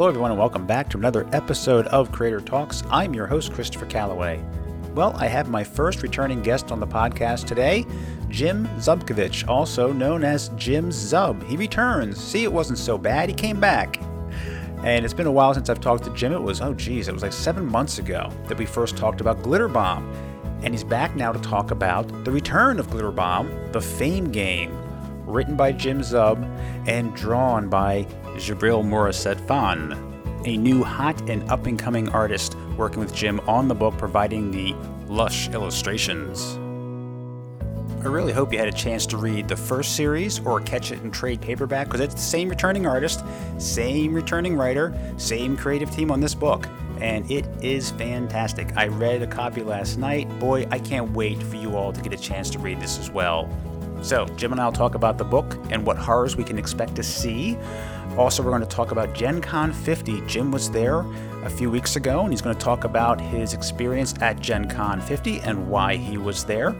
Hello, everyone, and welcome back to another episode of Creator Talks. I'm your host, Christopher Calloway. Well, I have my first returning guest on the podcast today, Jim Zubkovich, also known as Jim Zub. He returns. See, it wasn't so bad. He came back. And it's been a while since I've talked to Jim. It was, oh geez, it was like seven months ago that we first talked about Glitter Bomb. And he's back now to talk about the return of Glitter Bomb, the Fame game, written by Jim Zub and drawn by Djibril Morissette-Phan, a new hot and up and coming artist working with Jim on the book, providing the lush illustrations. I really hope you had a chance to read the first series or catch it in trade paperback because it's the same returning artist, same returning writer, same creative team on this book, and it is fantastic. I read a copy last night. Boy, I can't wait for you all to get a chance to read this as well. So, Jim and I will talk about the book and what horrors we can expect to see. Also, we're going to talk about Gen Con 50. Jim was there a few weeks ago, and he's going to talk about his experience at Gen Con 50 and why he was there.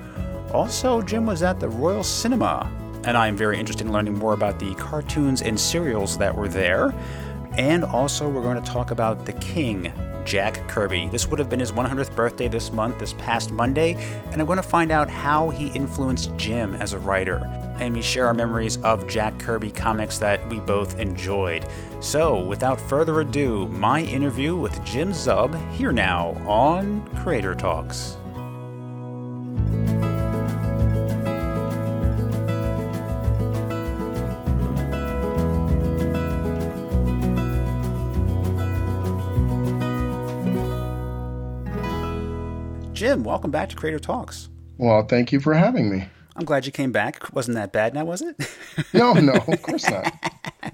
Also, Jim was at the Royal Cinema, and I'm very interested in learning more about the cartoons and serials that were there. And also, we're going to talk about The King, Jack Kirby. This would have been his 100th birthday this month, this past Monday, and I'm going to find out how he influenced Jim as a writer. And we share our memories of Jack Kirby comics that we both enjoyed. So, without further ado, my interview with Jim Zub here now on Creator Talks. Jim, welcome back to Creator Talks. Well, thank you for having me. I'm glad you came back. Wasn't that bad now, was it? no, no, of course not.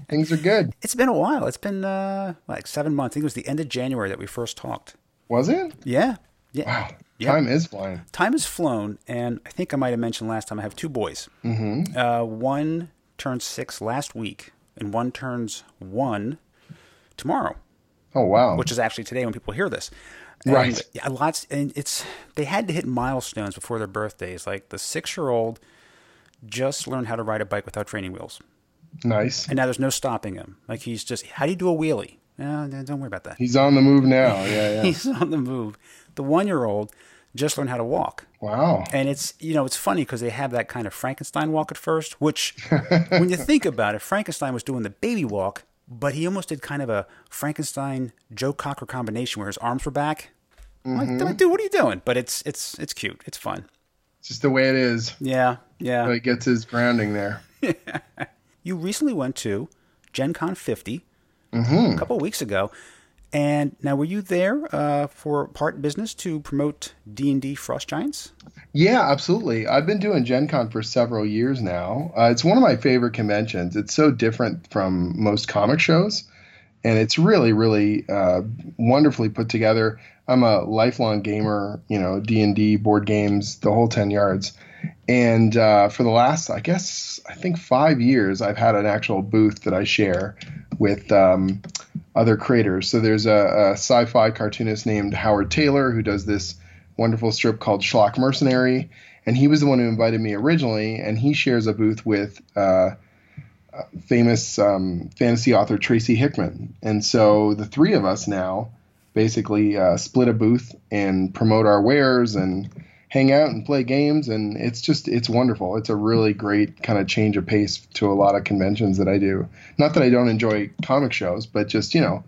Things are good. It's been a while. It's been uh, like seven months. I think it was the end of January that we first talked. Was it? Yeah. Yeah. Wow. Yep. Time is flying. Time has flown, and I think I might have mentioned last time I have two boys. Mm-hmm. Uh, one turned six last week, and one turns one tomorrow. Oh wow! Which is actually today when people hear this. And right. Yeah, lots, and it's they had to hit milestones before their birthdays. Like the six-year-old just learned how to ride a bike without training wheels. Nice. And now there's no stopping him. Like he's just, how do you do a wheelie? No, don't worry about that. He's on the move now. Yeah, yeah. he's on the move. The one-year-old just learned how to walk. Wow. And it's you know it's funny because they have that kind of Frankenstein walk at first, which when you think about it, Frankenstein was doing the baby walk but he almost did kind of a Frankenstein Joe Cocker combination where his arms were back. Mm-hmm. like, dude, what are you doing? But it's it's it's cute. It's fun. It's just the way it is. Yeah, yeah. So he gets his grounding there. you recently went to Gen Con 50 mm-hmm. a couple weeks ago. And now, were you there uh, for part business to promote D and D Frost Giants? Yeah, absolutely. I've been doing Gen Con for several years now. Uh, it's one of my favorite conventions. It's so different from most comic shows, and it's really, really uh, wonderfully put together. I'm a lifelong gamer, you know, D and D board games, the whole ten yards. And uh, for the last, I guess, I think five years, I've had an actual booth that I share with um, other creators. So there's a, a, sci-fi cartoonist named Howard Tayler who does this wonderful strip called Schlock Mercenary, and he was the one who invited me originally. And he shares a booth with uh, famous um, fantasy author Tracy Hickman, and so the three of us now basically uh, split a booth and promote our wares and hang out and play games and it's just it's wonderful. It's a really great kind of change of pace to a lot of conventions that i do. Not that i don't enjoy comic shows but just you know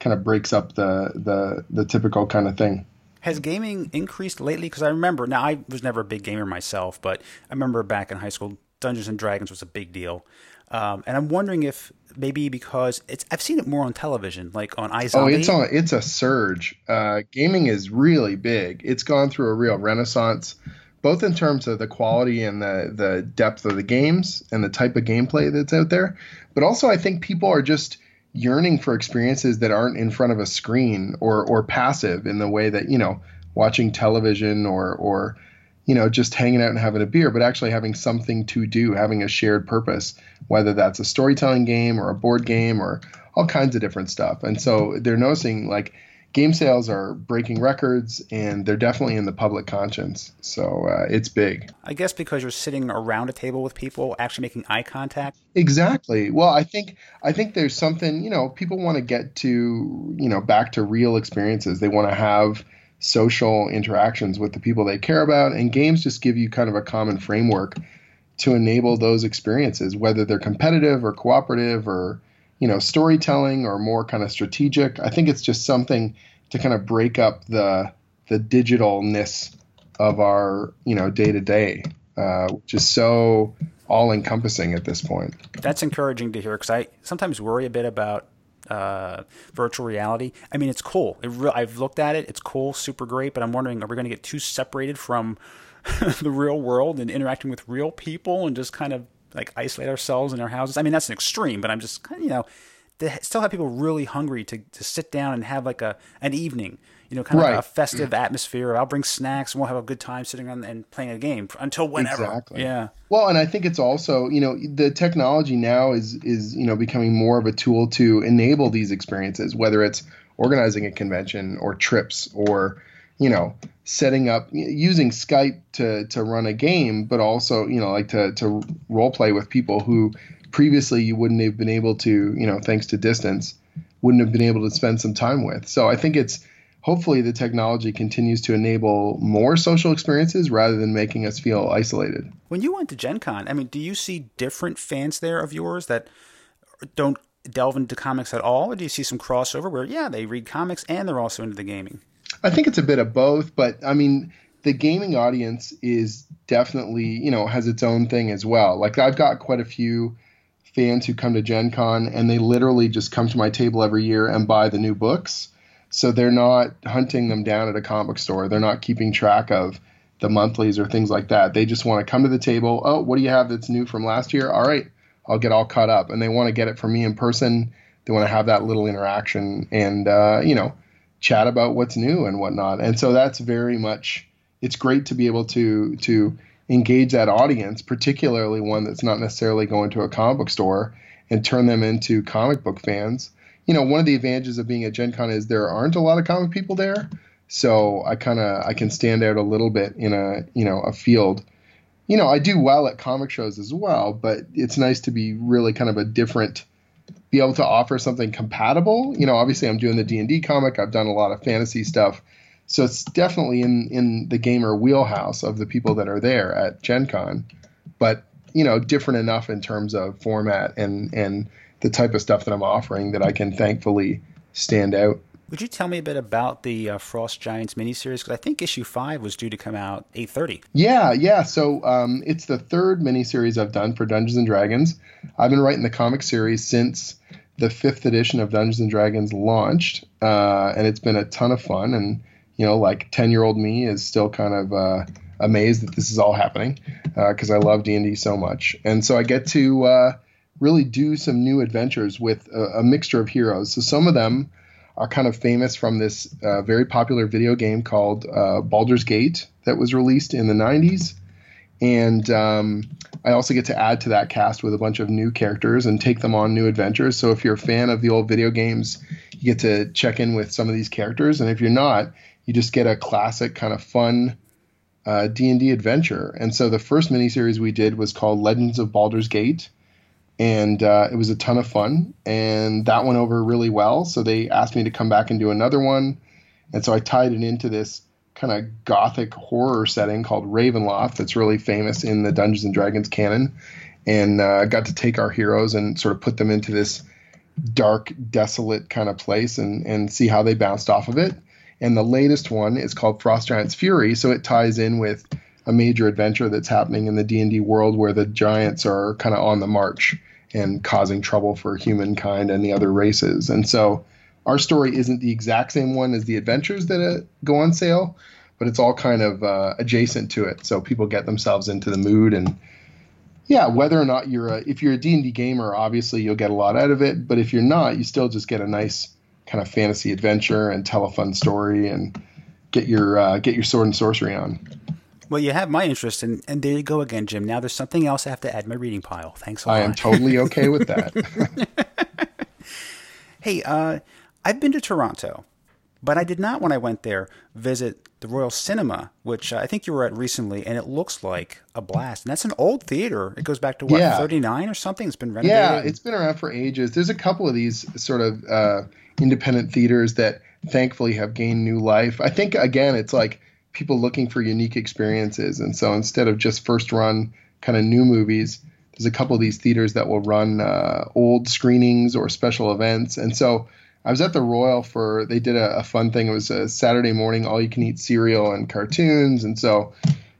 kind of breaks up the the the typical kind of thing. Has gaming increased lately? Because i remember now i was never a big gamer myself but i remember back in high school dungeons and dragons was a big deal um, and I'm wondering if maybe because it's I've seen it more on television, like on iZombie. Oh, it's on it's a surge. Uh, gaming is really big. It's gone through a real renaissance, both in terms of the quality and the the depth of the games and the type of gameplay that's out there, but also I think people are just yearning for experiences that aren't in front of a screen or or passive in the way that you know watching television or or you know, just hanging out and having a beer, but actually having something to do, having a shared purpose, whether that's a storytelling game or a board game or all kinds of different stuff. And so they're noticing like game sales are breaking records and they're definitely in the public conscience. So uh, it's big. I guess because you're sitting around a table with people, actually making eye contact. Exactly. Well, I think I think there's something you know people want to get to you know back to real experiences. They want to have social interactions with the people they care about, and games just give you kind of a common framework to enable those experiences, whether they're competitive or cooperative or you know storytelling or more kind of strategic. I think it's just something to kind of break up the the digitalness of our you know day to day, which is so all encompassing at this point. That's encouraging to hear because I sometimes worry a bit about uh, virtual reality. I mean, it's cool. It re- I've looked at it. It's cool, super great. But I'm wondering, are we going to get too separated from the real world and interacting with real people and just kind of like isolate ourselves in our houses. I mean, that's an extreme, but I'm just you know, to still have people really hungry to, to sit down and have like a an evening, you know, kind of right. a festive atmosphere. I'll bring snacks and we'll have a good time sitting around and playing a game until whenever. Exactly. Yeah. Well, and I think it's also, you know, the technology now is is you know becoming more of a tool to enable these experiences, whether it's organizing a convention or trips or you know setting up using Skype to to run a game, but also you know like to to role play with people who previously you wouldn't have been able to you know thanks to distance wouldn't have been able to spend some time with. So I think it's hopefully the technology continues to enable more social experiences rather than making us feel isolated. When you went to Gen Con, I mean, do you see different fans there of yours that don't delve into comics at all? Or do you see some crossover where, yeah, they read comics and they're also into the gaming? I think it's a bit of both, but I mean, the gaming audience is definitely, you know, has its own thing as well. Like I've got quite a few fans who come to Gen Con and they literally just come to my table every year and buy the new books. So they're not hunting them down at a comic store. They're not keeping track of the monthlies or things like that. They just want to come to the table. Oh, what do you have that's new from last year? All right, I'll get all caught up. And they want to get it from me in person. They want to have that little interaction. And, uh, you know, chat about what's new and whatnot. And so that's very much it's great to be able to to engage that audience, particularly one that's not necessarily going to a comic book store, and turn them into comic book fans. You know, one of the advantages of being at Gen Con is there aren't a lot of comic people there. So I kind of I can stand out a little bit in a you know a field. You know I do well at comic shows as well, but it's nice to be really kind of a different be able to offer something compatible. You know, obviously I'm doing the D&D comic. I've done a lot of fantasy stuff. So it's definitely in in the gamer wheelhouse of the people that are there at Gen Con. But, you know, different enough in terms of format and and the type of stuff that I'm offering that I can thankfully stand out. Would you tell me a bit about the uh, Frost Giants miniseries? Because I think issue five was due to come out eight thirty. Yeah, yeah. So um, it's the third miniseries I've done for Dungeons and Dragons. I've been writing the comic series since the fifth edition of Dungeons and Dragons launched, uh, and it's been a ton of fun. And you know, like ten year old me is still kind of uh, amazed that this is all happening because uh, I love D and D so much, and so I get to uh, really do some new adventures with a, a, mixture of heroes. So some of them are kind of famous from this uh, very popular video game called uh, Baldur's Gate that was released in the '90s. And um, I also get to add to that cast with a bunch of new characters and take them on new adventures. So if you're a fan of the old video games, you get to check in with some of these characters. And if you're not, you just get a classic kind of fun uh, D&D adventure. And so the first miniseries we did was called Legends of Baldur's Gate. And uh, it was a ton of fun. And that went over really well. So they asked me to come back and do another one. And so I tied it into this kind of gothic horror setting called Ravenloft that's really famous in the Dungeons and Dragons canon, and uh, got to take our heroes and sort of put them into this dark, desolate kind of place and and see how they bounced off of it. And the latest one is called Frost Giants Fury, so it ties in with a major adventure that's happening in the D&D world where the giants are kind of on the march and causing trouble for humankind and the other races. And so our story isn't the exact same one as the adventures that uh, go on sale, but it's all kind of uh, adjacent to it. So people get themselves into the mood and yeah, whether or not you're a if you're a D&D gamer, obviously you'll get a lot out of it, but if you're not, you still just get a nice kind of fantasy adventure and tell a fun story and get your uh, get your sword and sorcery on. Well, you have my interest, and, and there you go again, Jim. Now there's something else I have to add to my reading pile. Thanks a lot. I am totally okay with that. hey, uh, I've been to Toronto, But I did not, when I went there, visit the Royal Cinema, which uh, I think you were at recently, and it looks like a blast. And that's an old theater. It goes back to what, Yeah. 39 or something? It's been renovated. Yeah, it's been around for ages. There's a couple of these sort of uh, independent theaters that thankfully have gained new life. I think again, it's like people looking for unique experiences, and so instead of just first run kind of new movies, there's a couple of these theaters that will run uh, old screenings or special events. And so I was at the Royal for they did a, a fun thing. It was a Saturday morning, all you can eat cereal and cartoons, and so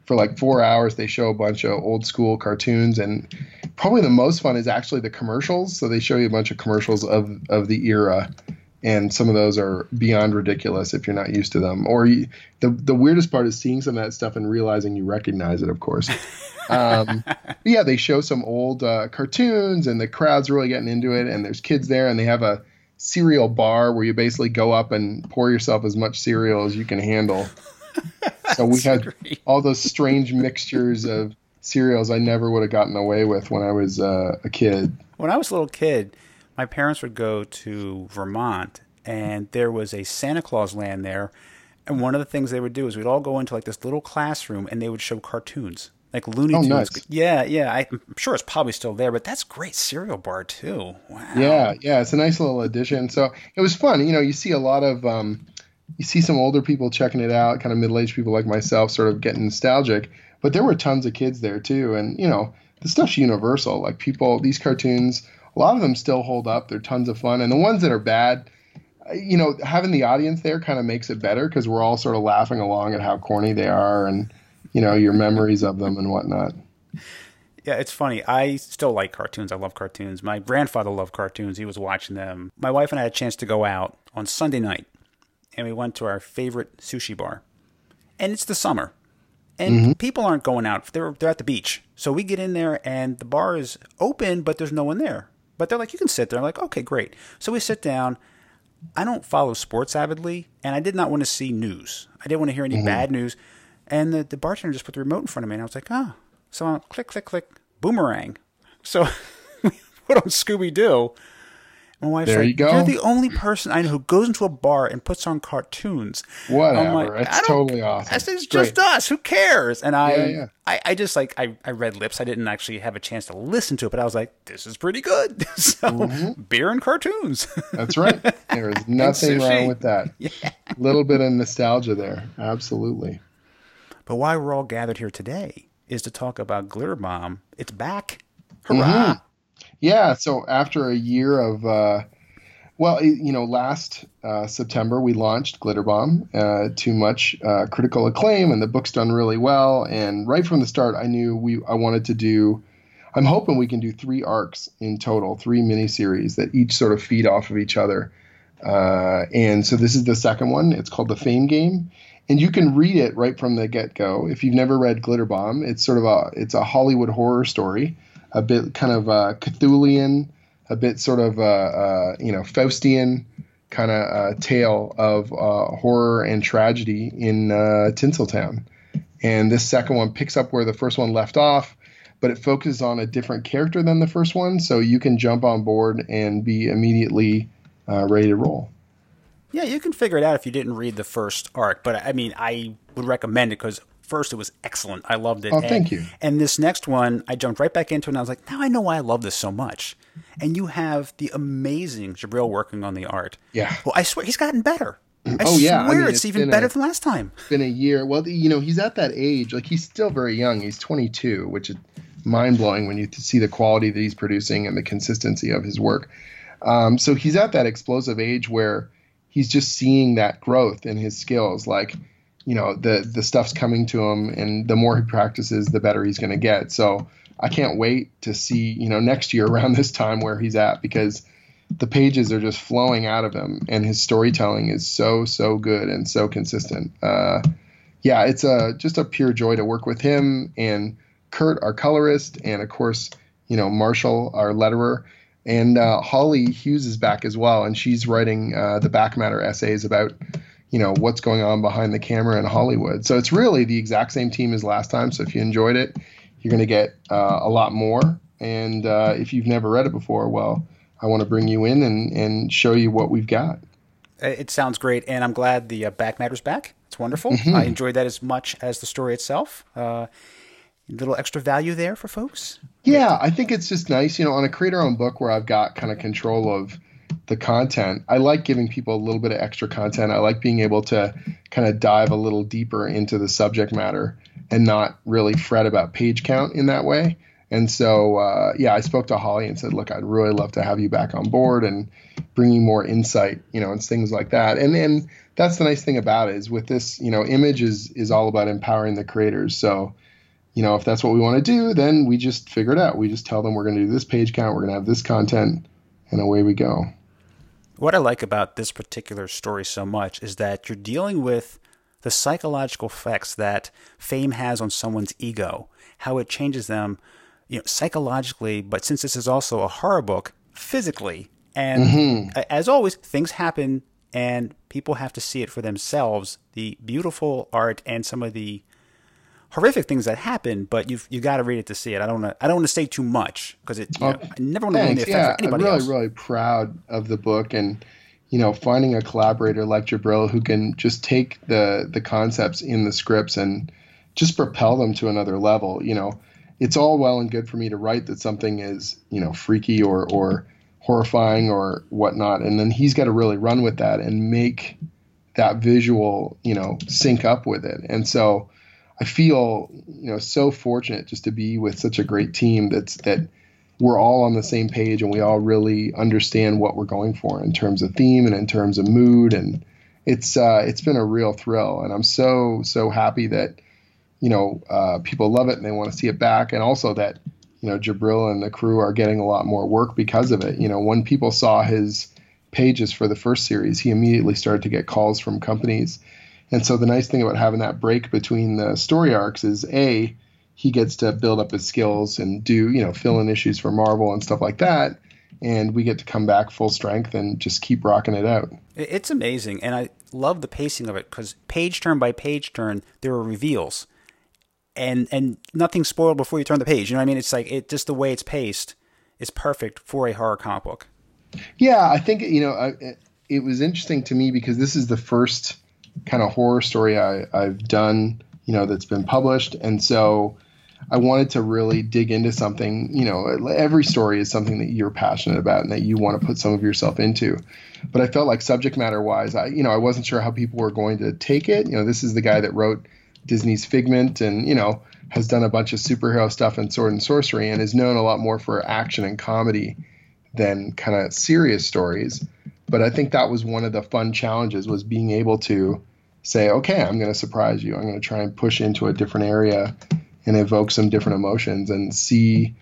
for like four hours they show a bunch of old school cartoons. And probably the most fun is actually the commercials. So they show you a bunch of commercials of of the era and some of those are beyond ridiculous if you're not used to them or you, the the weirdest part is seeing some of that stuff and realizing you recognize it of course um, yeah they show some old uh, cartoons and the crowd's really getting into it and there's kids there and they have a cereal bar where you basically go up and pour yourself as much cereal as you can handle so we had great. all those strange mixtures of cereals I never would have gotten away with when I was uh, a kid. When I was a little kid, my parents would go to Vermont, and there was a Santa Claus land there. And one of the things they would do is we'd all go into like this little classroom, and they would show cartoons, like Looney Tunes. Oh, Tunes. nice. Yeah, yeah. I'm sure it's probably still there, but that's great cereal bar too. Wow. Yeah, yeah, it's a nice little addition. So it was fun. You know, you see a lot of, um, you see some older people checking it out, kind of middle aged people like myself, sort of getting nostalgic. But there were tons of kids there too, and you know, the stuff's universal. Like people, these cartoons, a lot of them still hold up. They're tons of fun, and the ones that are bad. uh, You know, having the audience there kind of makes it better because we're all sort of laughing along at how corny they are and, you know, your memories of them and whatnot. Yeah, it's funny. I still like cartoons. I love cartoons. My grandfather loved cartoons. He was watching them. My wife and I had a chance to go out on Sunday night, and we went to our favorite sushi bar. And it's the summer, and people aren't going out. They're they're at the beach. So we get in there, and the bar is open, but there's no one there. But they're like, you can sit there. I'm like, okay, great. So we sit down. I don't follow sports avidly, and I did not want to see news. I didn't want to hear any mm-hmm. bad news. And the, the bartender just put the remote in front of me, and I was like, oh. So I click, click, click, boomerang. So we put on Scooby Doo. My wife's There like, you go. You're the only person I know who goes into a bar and puts on cartoons. Whatever. Like, it's totally awesome. It's Great. just us. Who cares? And I, Yeah, yeah. I, I just like I, I read lips. I didn't actually have a chance to listen to it, but I was like, this is pretty good. so Mm-hmm. beer and cartoons. That's right. There is nothing wrong with that. A little bit of nostalgia there. Absolutely. but why we're all gathered here today is to talk about Glitter Bomb. It's back. Hurrah! Yeah. So after a year of, uh, well, you know, last uh, September we launched Glitter Bomb uh, much uh, critical acclaim, and the book's done really well. And right from the start, I knew we I wanted to do. I'm hoping we can do three arcs in total, three miniseries that each sort of feed off of each other. Uh, and so this is the second one. It's called the Fame Game, and you can read it right from the get go. If you've never read Glitter Bomb, it's sort of a it's a Hollywood horror story, a bit kind of uh, Cthulian, a bit sort of uh, uh, you know Faustian kind of uh, tale of uh, horror and tragedy in uh, Tinseltown. And this second one picks up where the first one left off, but it focuses on a different character than the first one, so you can jump on board and be immediately ready to roll. Yeah, you can figure it out if you didn't read the first arc. But I mean, I would recommend it because first it was excellent. I loved it. Oh, and, thank you. And this next one, I jumped right back into it and I was like, now I know why I love this so much. And you have the amazing Djibril working on the art. Yeah. Well, I swear he's gotten better. I Oh, yeah. I swear mean, it's, it's even better a- than last time. been a year. Well, you know, he's at that age. Like he's still very young. He's 22, which is mind blowing when you see the quality that he's producing and the consistency of his work. Um, so he's at that explosive age where he's just seeing that growth in his skills. Like, you know, the the stuff's coming to him, and the more he practices, the better he's going to get. So I can't wait to see, you know, next year around this time where he's at because the pages are just flowing out of him, and his storytelling is so so good and so consistent. Uh, yeah, it's a just a pure joy to work with him and Kurt, our colorist, and of course, you know Marshall, our letterer, and uh, Holly Hughes is back as well, and she's writing uh, the back matter essays about you know what's going on behind the camera in Hollywood. So it's really the exact same team as last time. So if you enjoyed it, you're going to get uh, a lot more. And uh, if you've never read it before, well, I want to bring you in and, and show you what we've got. it sounds great, and I'm glad the uh, back matter's back. It's wonderful. Mm-hmm. I enjoyed that as much as the story itself. Uh, little extra value there for folks. Yeah, I think it's just nice, you know, on a creator-owned book where I've got kind of control of the content. I like giving people a little bit of extra content. I like being able to kind of dive a little deeper into the subject matter and not really fret about page count in that way. And so, uh, yeah, I spoke to Holly and said, look, I'd really love to have you back on board and bringing more insight, you know, and things like that. And then that's the nice thing about it is with this, you know, image is is all about empowering the creators. So, you know, if that's what we want to do, then we just figure it out. We just tell them we're going to do this page count, we're going to have this content, and away we go. What I like about this particular story so much is that you're dealing with the psychological effects that fame has on someone's ego, how it changes them you know, psychologically, but since this is also a horror book, physically. And mm-hmm. as always, things happen and people have to see it for themselves. The beautiful art and some of the horrific things that happen, but you've you got to read it to see it. I don't want to I don't want to say too much because it you know, I never want to ruin the effect yeah, for anybody I'm really else. really proud of the book and you know finding a collaborator like Djibril who can just take the the concepts in the scripts and just propel them to another level. You know, it's all well and good for me to write that something is you know freaky or or horrifying or whatnot, and then he's got to really run with that and make that visual you know sync up with it. And so I feel you know so fortunate just to be with such a great team that's that we're all on the same page and we all really understand what we're going for in terms of theme and in terms of mood and it's uh, it's been a real thrill and I'm so so happy that you know, uh, people love it and they want to see it back, and also that you know Djibril and the crew are getting a lot more work because of it. You know, when people saw his pages for the first series, he immediately started to get calls from companies. And so the nice thing about having that break between the story arcs is a he gets to build up his skills and do you know fill in issues for Marvel and stuff like that, and we get to come back full strength and just keep rocking it out. It's amazing, and I love the pacing of it because page turn by page turn there are reveals and and nothing spoiled before you turn the page. You know what I mean? It's like it just the way it's paced is perfect for a horror comic book. Yeah, I think you know I, it was interesting to me because this is the first kind of horror story I, I've done, you know, that's been published, and so I wanted to really dig into something. You know, every story is something that you're passionate about and that you want to put some of yourself into. But I felt like subject matter wise, I you know I wasn't sure how people were going to take it. You know, this is the guy that wrote Disney's Figment and, you know, has done a bunch of superhero stuff and Sword and Sorcery and is known a lot more for action and comedy than kind of serious stories. But I think that was one of the fun challenges was being able to say, okay, I'm going to surprise you. I'm going to try and push into a different area and evoke some different emotions and see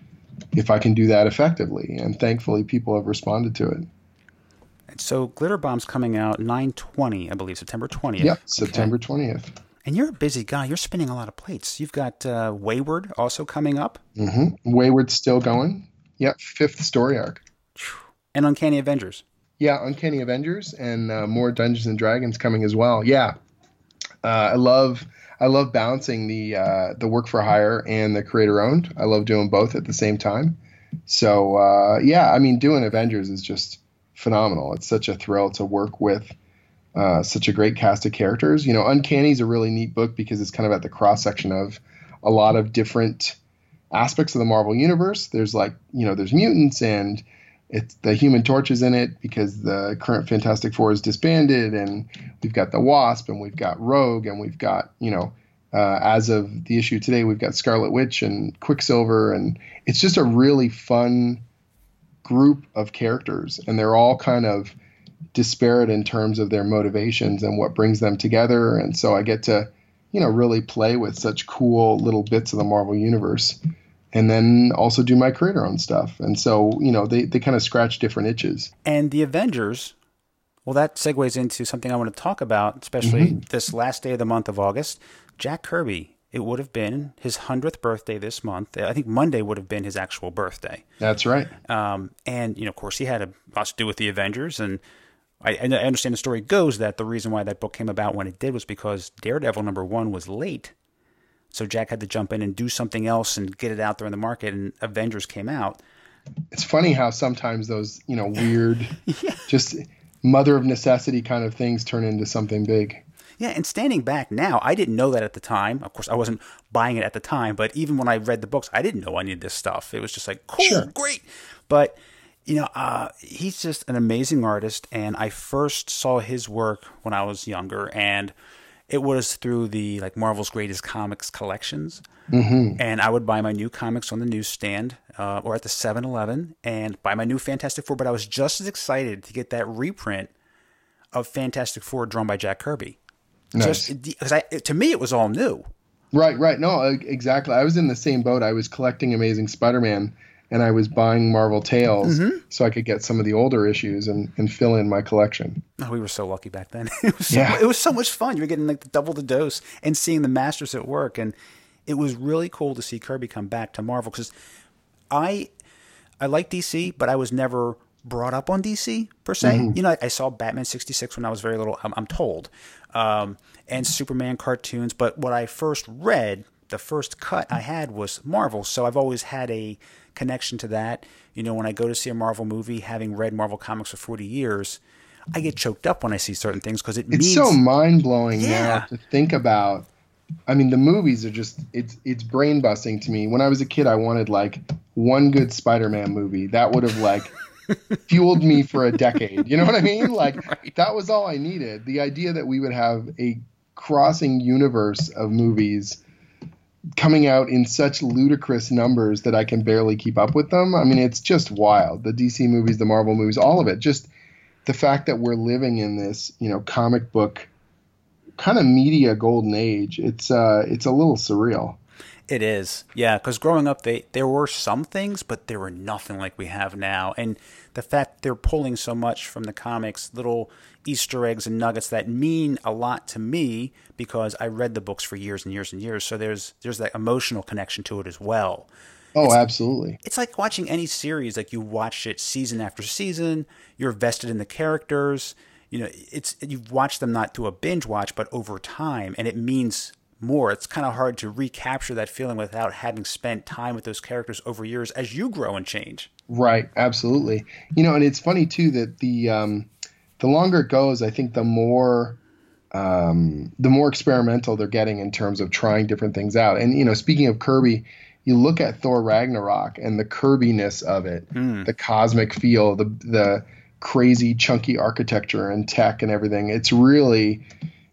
if I can do that effectively. And thankfully, people have responded to it. So Glitter Bomb's coming out 920, I believe, September 20th. Yep, September okay. 20th. And you're a busy guy. You're spinning a lot of plates. You've got uh, Wayward also coming up. Mm-hmm. Wayward's still going. Yep, fifth story arc. And Uncanny Avengers. Yeah, Uncanny Avengers and uh, more Dungeons and Dragons coming as well. Yeah, uh, I love I love balancing the uh, the work for hire and the creator owned. I love doing both at the same time. So uh, yeah, I mean, doing Avengers is just phenomenal. It's such a thrill to work with uh, such a great cast of characters. You know, Uncanny is a really neat book because it's kind of at the cross section of a lot of different aspects of the Marvel universe. There's like, you know, there's mutants and it's the Human Torch is in it because the current Fantastic Four is disbanded, and we've got the Wasp and we've got Rogue and we've got, you know, uh, as of the issue today, we've got Scarlet Witch and Quicksilver, and it's just a really fun group of characters, and they're all kind of disparate in terms of their motivations and what brings them together. And so I get to, you know, really play with such cool little bits of the Marvel universe and then also do my creator own stuff. And so, you know, they, they kind of scratch different itches. And the Avengers, well, that segues into something I want to talk about, especially mm-hmm. this last day of the month of August. Jack Kirby, it would have been his 100th birthday this month. I think Monday would have been his actual birthday. That's right. Um, and, you know, of course, he had a lot to do with the Avengers. And I, I understand the story goes that the reason why that book came about when it did was because Daredevil number one was late. So Jack had to jump in and do something else and get it out there in the market, and Avengers came out. It's funny how sometimes those, you know, weird, yeah. just mother of necessity kind of things turn into something big. Yeah, and standing back now, I didn't know that at the time. Of course, I wasn't buying it at the time, but even when I read the books, I didn't know I needed this stuff. It was just like, cool, sure. great. But, you know, uh, he's just an amazing artist, and I first saw his work when I was younger, and it was through the like Marvel's Greatest Comics collections. Mm-hmm. And I would buy my new comics on the newsstand uh, or at the 7 Eleven and buy my new Fantastic Four. But I was just as excited to get that reprint of Fantastic Four drawn by Jack Kirby. Nice. Just because I, to me, it was all new. Right, right. No, exactly. I was in the same boat. I was collecting Amazing Spider-Man, and I was buying Marvel Tales mm-hmm. so I could get some of the older issues and, and fill in my collection. Oh, we were so lucky back then. it was so, yeah. it was so much fun. You were getting like double the dose and seeing the masters at work, and it was really cool to see Kirby come back to Marvel because I I like DC, but I was never brought up on DC per se. Mm-hmm. You know, I, I, saw Batman sixty six when I was very little. I'm, I'm told, um, and Superman cartoons. But what I first read, the first cut I had was Marvel. So I've always had a connection to that. You know, when I go to see a Marvel movie, having read Marvel comics for 40 years, I get choked up when I see certain things because it it's means. so mind blowing yeah. now to think about. I mean, the movies are just it's it's brain busting to me. When I was a kid, I wanted like one good Spider-Man movie that would have like fueled me for a decade. You know what I mean? Like right. that was all I needed. The idea that we would have a crossing universe of movies coming out in such ludicrous numbers that I can barely keep up with them. I mean, it's just wild. The DC movies, the Marvel movies, all of it. Just the fact that we're living in this, you know, comic book kind of media golden age. It's uh it's a little surreal. It is, yeah. Because growing up, they there were some things, but there were nothing like we have now. And the fact they're pulling so much from the comics, little Easter eggs and nuggets that mean a lot to me because I read the books for years and years and years. So there's there's that emotional connection to it as well. Oh, it's, absolutely. It's like watching any series. Like you watch it season after season. You're vested in the characters. You know, it's you've watched them not through a binge watch, but over time, and it means more. It's kind of hard to recapture that feeling without having spent time with those characters over years as you grow and change. Right, absolutely. You know, and it's funny too that the um, the longer it goes, I think the more um, the more experimental they're getting in terms of trying different things out. And you know, speaking of Kirby, you look at Thor Ragnarok and the Kirbiness of it, mm. the cosmic feel, the the crazy chunky architecture and tech and everything. It's really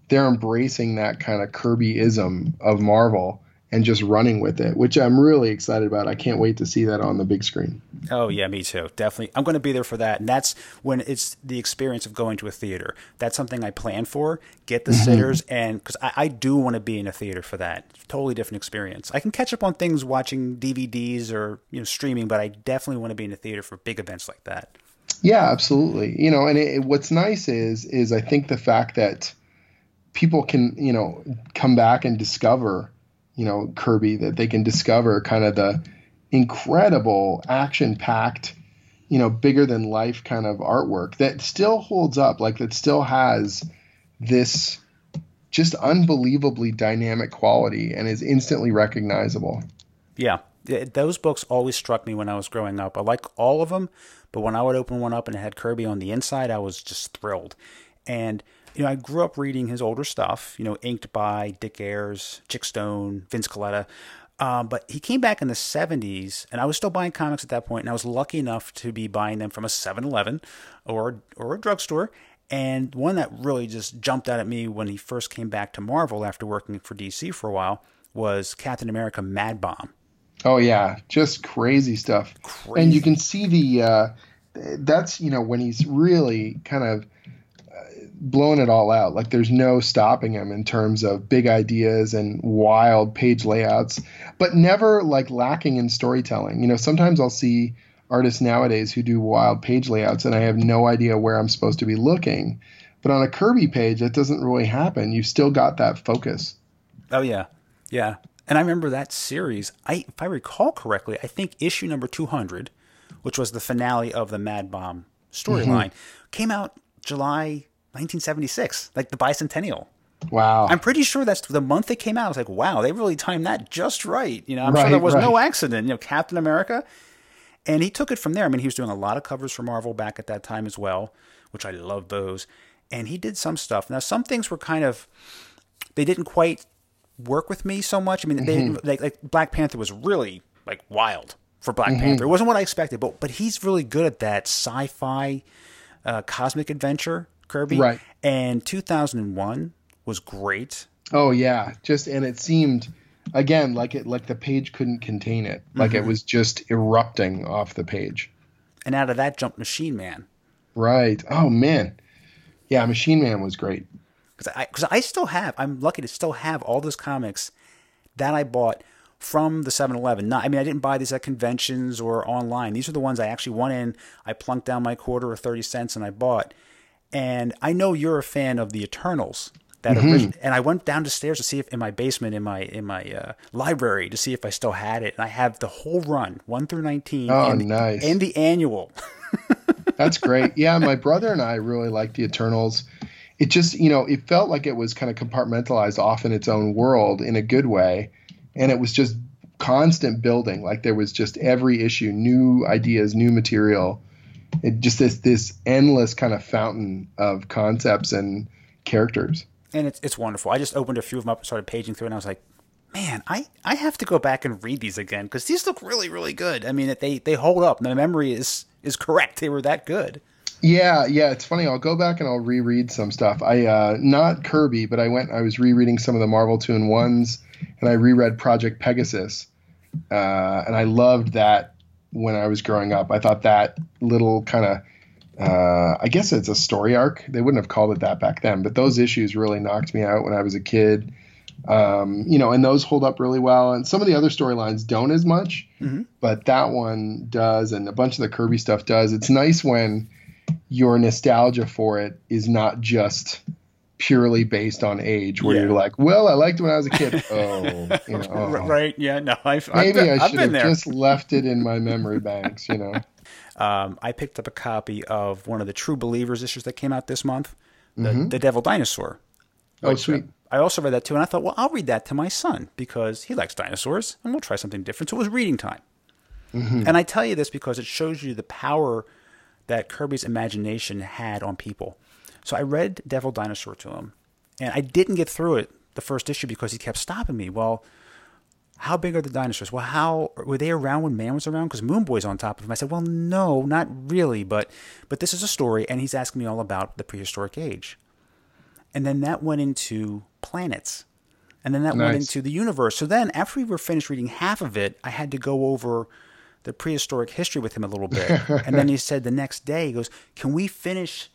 they're embracing that kind of Kirbyism of Marvel and just running with it, which I'm really excited about. I can't wait to see that on the big screen. Oh yeah, me too. Definitely, I'm going to be there for that, and that's when it's the experience of going to a theater. That's something I plan for. Get the mm-hmm. sitters, and because I, I, do want to be in a theater for that. Totally different experience. I can catch up on things watching DVDs or you know streaming, but I definitely want to be in a theater for big events like that. Yeah, absolutely. You know, and it, what's nice is is I think the fact that people can you know come back and discover you know Kirby that they can discover kind of the incredible action packed you know bigger than life kind of artwork that still holds up like that still has this just unbelievably dynamic quality and is instantly recognizable yeah those books always struck me when I was growing up. I like all of them, but when I would open one up and it had Kirby on the inside, I was just thrilled. And you know, I grew up reading his older stuff, you know, inked by Dick Ayers, Chic Stone, Vince Colletta. Um, but he came back in the 70s, and I was still buying comics at that point, and I was lucky enough to be buying them from a 7 Eleven or, or a drugstore. And one that really just jumped out at me when he first came back to Marvel after working for DC for a while was Captain America Mad Bomb. Oh, yeah, just crazy stuff. Crazy. And you can see the, uh, that's, you know, when he's really kind of blowing it all out. Like there's no stopping him in terms of big ideas and wild page layouts, but never like lacking in storytelling. You know, sometimes I'll see artists nowadays who do wild page layouts and I have no idea where I'm supposed to be looking. But on a Kirby page, that doesn't really happen. You've still got that focus. Oh yeah. Yeah. And I remember that series. I if I recall correctly, I think issue number 200, which was the finale of the Mad Bomb storyline, mm-hmm. came out July 1976, like the bicentennial. Wow. I'm pretty sure that's the month it came out. I was like, wow, they really timed that just right. You know, I'm right, sure there was right. no accident. You know, Captain America. And he took it from there. I mean, he was doing a lot of covers for Marvel back at that time as well. which I love those. And he did some stuff. Now, some things were kind of, they didn't quite work with me so much. I mean, mm-hmm. they, like, like Black Panther was really like wild for Black mm-hmm. Panther. It wasn't what I expected, but but he's really good at that sci-fi, uh, cosmic adventure, Kirby. Right. And 2001 was great. Oh yeah, just and it seemed again like it like the page couldn't contain it, like mm-hmm. it was just erupting off the page. And out of that jumped Machine Man. Right. Oh man. Yeah, Machine Man was great. Because I, cause I still have, I'm lucky to still have all those comics that I bought from the 7-Eleven. Not, I mean, I didn't buy these at conventions or online. These are the ones I actually went in, I plunked down my quarter or 30 cents and I bought. And I know you're a fan of the Eternals. That mm-hmm. Origin- and I went down the stairs to see if in my basement in my in my uh, library to see if I still had it, and I have the whole run, one through nineteen. Oh, and, nice! And the annual. That's great. Yeah, my brother and I really like the Eternals. It just you know it felt like it was kind of compartmentalized off in its own world in a good way, and it was just constant building. Like there was just every issue, new ideas, new material. It just this this endless kind of fountain of concepts and characters and it's it's wonderful. I just opened a few of them up and started paging through, and I was like, man, I, I have to go back and read these again because these look really really good. I mean, they they hold up. My memory is is correct. They were that good. Yeah, yeah, it's funny. I'll go back and I'll reread some stuff. I uh, not Kirby, but I went. I was rereading some of the Marvel two in ones, and I reread Project Pegasus, uh, and I loved that when I was growing up. I thought that little kind of uh, I guess it's a story arc. They wouldn't have called it that back then, but those issues really knocked me out when I was a kid. Um, you know, and those hold up really well. And some of the other storylines don't as much, mm-hmm. but that one does, and a bunch of the Kirby stuff does. It's nice when your nostalgia for it is not just purely based on age, where yeah. you're like, "Well, I liked when I was a kid." Oh, you know, oh. right? Yeah, no, I've, maybe I've been, I should have there. just left it in my memory banks. You know. Um, I picked up a copy of one of the True Believers issues that came out this month, the, mm-hmm. the Devil Dinosaur. Oh, sweet. I also read that too, and I thought, well, I'll read that to my son because he likes dinosaurs, and we'll try something different. So it was reading time. Mm-hmm. And I tell you this because it shows you the power that Kirby's imagination had on people. So I read Devil Dinosaur to him, and I didn't get through it the first issue because he kept stopping me. Well, how big are the dinosaurs? Well, how were they around when man was around? Because Moon Boy's on top of him. I said, well, no, not really, but but this is a story, and he's asking me all about the prehistoric age, and then that went into planets, and then that nice. went into the universe. So then, after we were finished reading half of it, I had to go over the prehistoric history with him a little bit, and then he said the next day, he goes, "Can we finish?"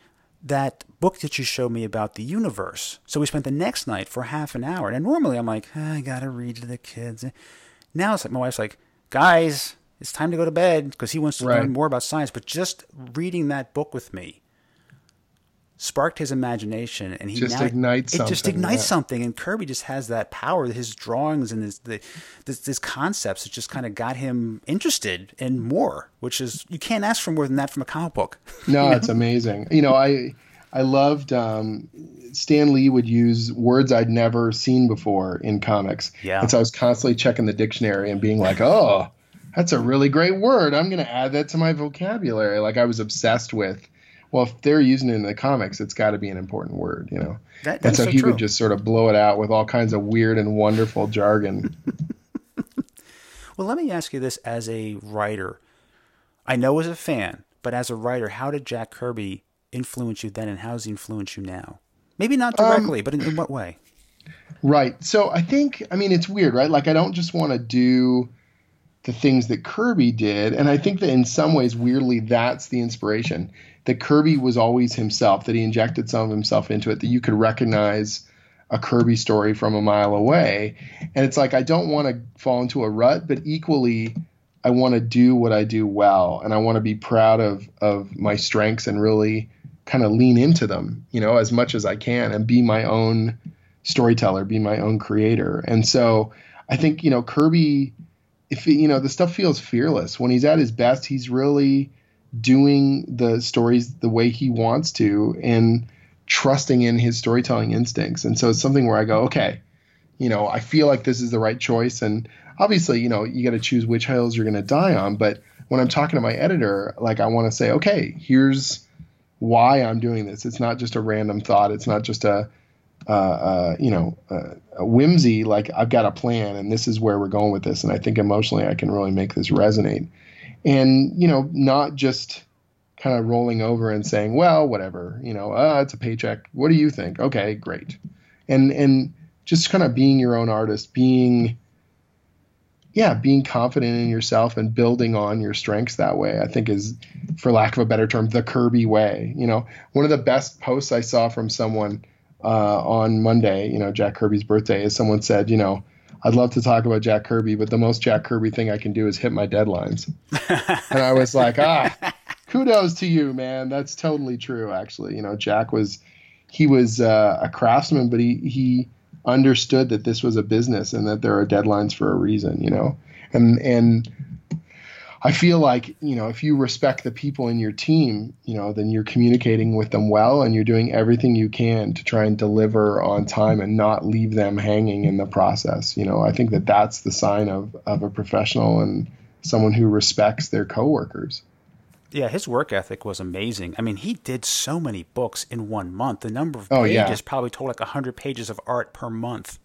That book that you showed me about the universe. So we spent the next night for half an hour. And normally I'm like, oh, I gotta read to the kids. Now it's like my wife's like, guys, it's time to go to bed because he wants to right. learn more about science. But just reading that book with me sparked his imagination, and he just now, ignites. It something, just ignites yeah. something, and Kirby just has that power. His drawings and his the this, this concepts, it just kind of got him interested in more, which is you can't ask for more than that from a comic book. No, it's amazing. You know, I I loved um, Stan Lee would use words I'd never seen before in comics. Yeah. And so I was constantly checking the dictionary and being like, oh, that's a really great word. I'm going to add that to my vocabulary. Like I was obsessed with well, if they're using it in the comics, it's got to be an important word, you know. That, and so, so he true. would just sort of blow it out with all kinds of weird and wonderful jargon. well, let me ask you this as a writer. I know as a fan, but as a writer, how did Jack Kirby influence you then, and how does he influence you now? Maybe not directly, um, but in, in what way? Right. So I think, I mean, it's weird, right? Like, I don't just want to do the things that Kirby did. And I think that in some ways, weirdly, that's the inspiration that Kirby was always himself, that he injected some of himself into it, that you could recognize a Kirby story from a mile away. And it's like, I don't want to fall into a rut, but equally, I want to do what I do well. And I want to be proud of, of my strengths and really kind of lean into them, you know, as much as I can and be my own storyteller, be my own creator. And so I think, you know, Kirby, if, you know, the stuff feels fearless. When he's at his best, he's really doing the stories the way he wants to and trusting in his storytelling instincts. And so it's something where I go, okay, you know, I feel like this is the right choice. And obviously, you know, you got to choose which hills you're going to die on. But when I'm talking to my editor, like I want to say, okay, here's why I'm doing this. It's not just a random thought. It's not just a, uh, uh, you know, uh, a whimsy. Like I've got a plan, and this is where we're going with this. And I think emotionally, I can really make this resonate. And you know, not just kind of rolling over and saying, well, whatever, you know, uh, it's a paycheck. What do you think? Okay, great. And and just kind of being your own artist, being yeah, being confident in yourself and building on your strengths that way, I think is, for lack of a better term, the Kirby way. You know, one of the best posts I saw from someone uh, on Monday, you know, Jack Kirby's birthday, is someone said, you know, I'd love to talk about Jack Kirby, but the most Jack Kirby thing I can do is hit my deadlines. and I was like, ah, kudos to you, man. That's totally true, actually. You know, Jack was, he was uh, a craftsman, but he, he, understood that this was a business and that there are deadlines for a reason, you know. And and I feel like, you know, if you respect the people in your team, you know, then you're communicating with them well and you're doing everything you can to try and deliver on time and not leave them hanging in the process. You know, I think that that's the sign of of a professional and someone who respects their coworkers yeah, his work ethic was amazing. I mean, he did so many books in one month. The number of oh, pages yeah. probably told like hundred pages of art per month.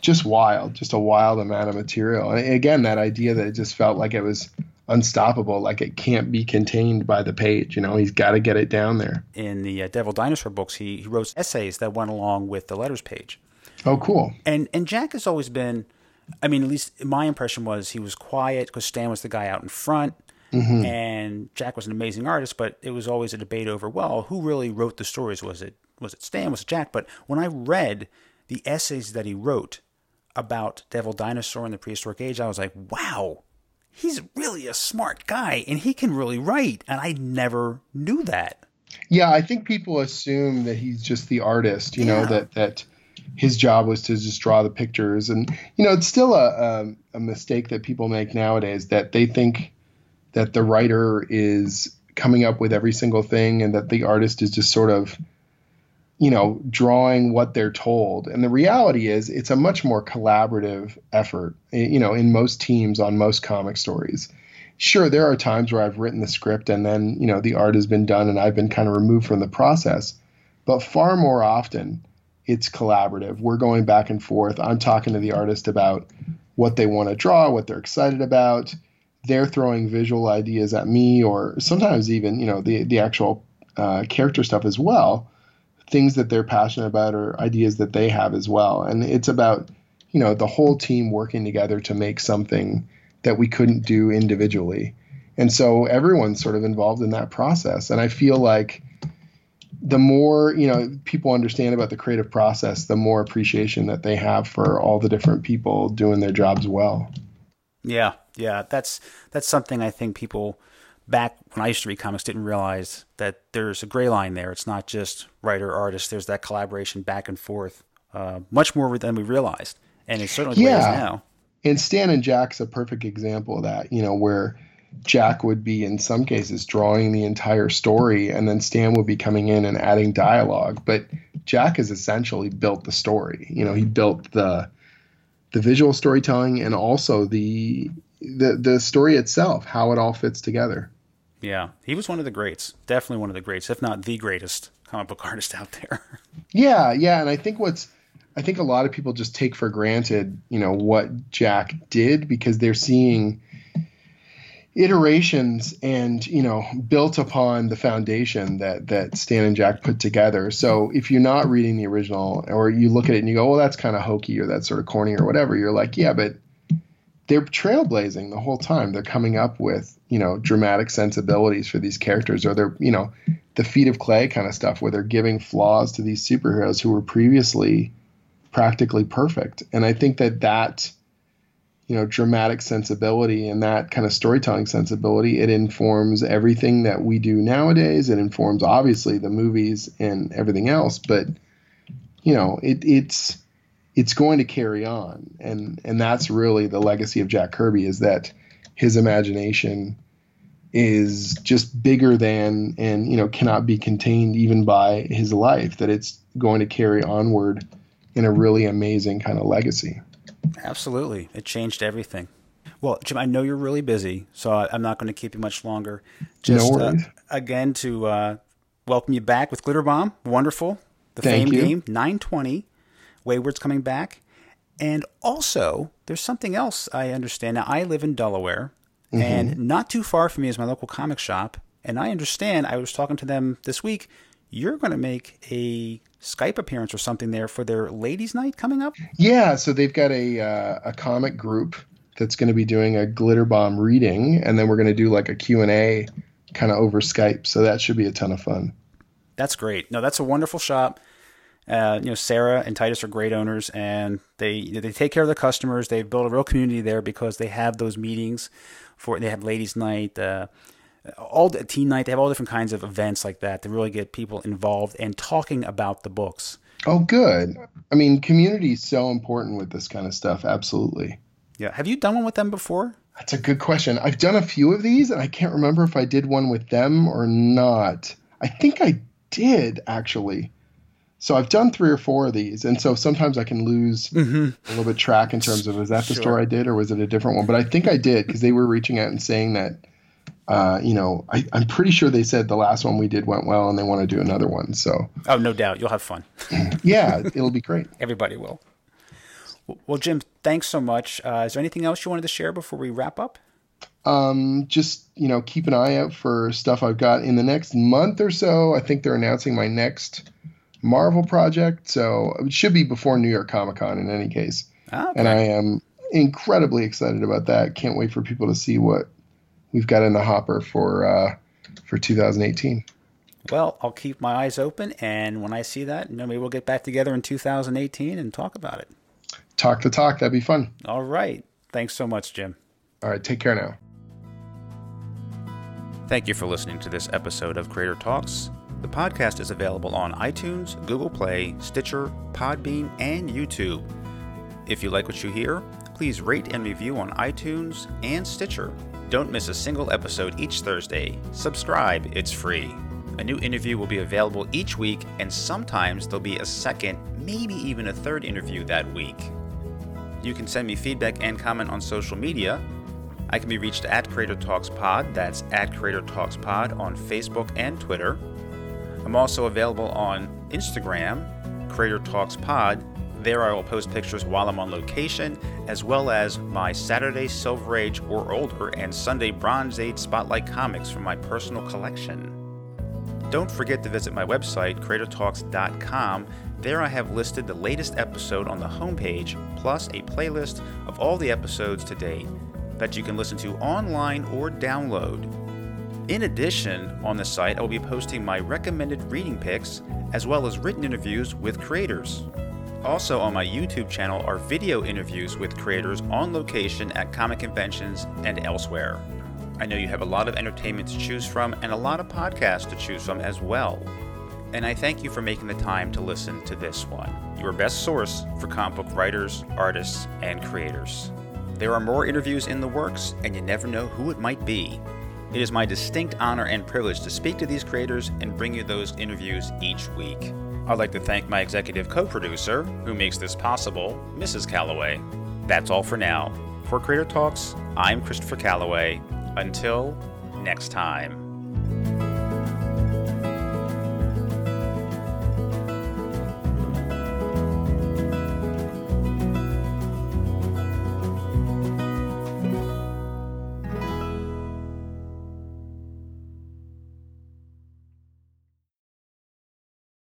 Just wild, just a wild amount of material. And again, that idea that it just felt like it was unstoppable, like it can't be contained by the page. You know, he's got to get it down there. In the uh, Devil Dinosaur books, he, he wrote essays that went along with the letters page. Oh, cool. And and Jack has always been. I mean, at least my impression was he was quiet because Stan was the guy out in front. Mm-hmm. And Jack was an amazing artist, but it was always a debate over well, who really wrote the stories? Was it was it Stan? Was it Jack? But when I read the essays that he wrote about Devil Dinosaur in the prehistoric age, I was like, wow, he's really a smart guy and he can really write. And I never knew that. Yeah, I think people assume that he's just the artist, you yeah. know, that that his job was to just draw the pictures. And, you know, it's still a, a, a mistake that people make nowadays that they think that the writer is coming up with every single thing and that the artist is just sort of you know drawing what they're told. And the reality is it's a much more collaborative effort you know in most teams on most comic stories. Sure there are times where i've written the script and then you know the art has been done and i've been kind of removed from the process. But far more often it's collaborative. We're going back and forth. I'm talking to the artist about what they want to draw what they're excited about. They're throwing visual ideas at me, or sometimes even you know the the actual uh, character stuff as well, things that they're passionate about or ideas that they have as well. And it's about you know the whole team working together to make something that we couldn't do individually. And so everyone's sort of involved in that process. And I feel like the more you know people understand about the creative process, the more appreciation that they have for all the different people doing their jobs well. Yeah, yeah, that's that's something I think people back when I used to read comics didn't realize that there's a gray line there. It's not just writer artist. There's that collaboration back and forth, uh, much more than we realized, and it's certainly yeah. now. And Stan and Jack's a perfect example of that. You know where. Jack would be in some cases drawing the entire story, and then Stan would be coming in and adding dialogue. But Jack has essentially built the story. You know, he built the the visual storytelling and also the the the story itself, how it all fits together. Yeah, he was one of the greats. Definitely one of the greats, if not the greatest comic book artist out there. yeah, yeah, and I think what's I think a lot of people just take for granted, you know, what Jack did because they're seeing iterations and you know built upon the foundation that that Stan and Jack put together. So if you're not reading the original or you look at it and you go, well, that's kind of hokey or that's sort of corny or whatever, you're like, yeah, but they're trailblazing the whole time. They're coming up with, you know, dramatic sensibilities for these characters, or they're, you know, the feet of clay kind of stuff where they're giving flaws to these superheroes who were previously practically perfect. And I think that that, you know, dramatic sensibility and that kind of storytelling sensibility, it informs everything that we do nowadays. It informs obviously the movies and everything else, but you know, it, it's it's going to carry on, and and that's really the legacy of Jack Kirby is that his imagination is just bigger than and you know cannot be contained even by his life that it's going to carry onward in a really amazing kind of legacy absolutely it changed everything well jim i know you're really busy so i'm not going to keep you much longer just no uh, again to uh, welcome you back with Glitter Bomb. Wonderful. The Thank Fame you. game, 920. Wayward's coming back. And also, there's something else I understand. Now, I live in Delaware, Mm-hmm. and not too far from me is my local comic shop. And I understand, I was talking to them this week, you're going to make a Skype appearance or something there for their ladies' night coming up. Yeah, so they've got a uh, a comic group that's going to be doing a glitter bomb reading, and then we're going to do like a Q and A kind of over Skype. So that should be a ton of fun. That's great. No, that's a wonderful shop. Uh, you know, Sarah and Titus are great owners, and they they take care of the customers. They've built a real community there because they have those meetings for they have ladies' night, uh, all the teen night. They have all different kinds of events like that to really get people involved and talking about the books. Oh, good. I mean, community is so important with this kind of stuff. Absolutely. Yeah, have you done one with them before? That's a good question. I've done a few of these, and I can't remember if I did one with them or not. I think I did actually. So I've done three or four of these, and so sometimes I can lose a little bit track in terms of was that the Sure. store I did or was it a different one? But I think I did because they were reaching out and saying that, uh, you know, I, I'm pretty sure they said the last one we did went well and they want to do another one. So Oh, no doubt, you'll have fun. yeah, it'll be great. Everybody will. Well, Jim, thanks so much. Uh, is there anything else you wanted to share before we wrap up? Um, just you know, keep an eye out for stuff I've got in the next month or so. I think they're announcing my next Marvel project, so it should be before New York Comic Con in any case. Ah, And I am incredibly excited about that. Can't wait for people to see what we've got in the hopper for uh, for 2018. Well, I'll keep my eyes open, and when I see that, you know, maybe we'll get back together in 2018 and talk about it. Talk the talk, that'd be fun. All right. Thanks so much, Jim. All right, take care now. Thank you for listening to this episode of Creator Talks. The podcast is available on iTunes, Google Play, Stitcher, Podbean, and YouTube. If you like what you hear, please rate and review on iTunes and Stitcher. Don't miss a single episode each Thursday. Subscribe, it's free. A new interview will be available each week, and sometimes there'll be a second, maybe even a third interview that week. You can send me feedback and comment on social media. I can be reached at Creator Talks Pod, that's at Creator Talks Pod on Facebook and Twitter. I'm also available on Instagram, Creator Talks Pod. There I will post pictures while I'm on location, as well as my Saturday Silver Age or older and Sunday Bronze Age Spotlight comics from my personal collection. Don't forget to visit my website, CreatorTalks.com. There I have listed the latest episode on the homepage, plus a playlist of all the episodes to date that you can listen to online or download. In addition, on the site, I will be posting my recommended reading picks as well as written interviews with creators. Also, on my YouTube channel are video interviews with creators on location at comic conventions and elsewhere. I know you have a lot of entertainment to choose from and a lot of podcasts to choose from as well. And I thank you for making the time to listen to this one, your best source for comic book writers, artists, and creators. There are more interviews in the works, and you never know who it might be. It is my distinct honor and privilege to speak to these creators and bring you those interviews each week. I'd like to thank my executive co producer, who makes this possible, Mrs. Calloway. That's all for now. For Creator Talks, I'm Christopher Calloway. Until next time.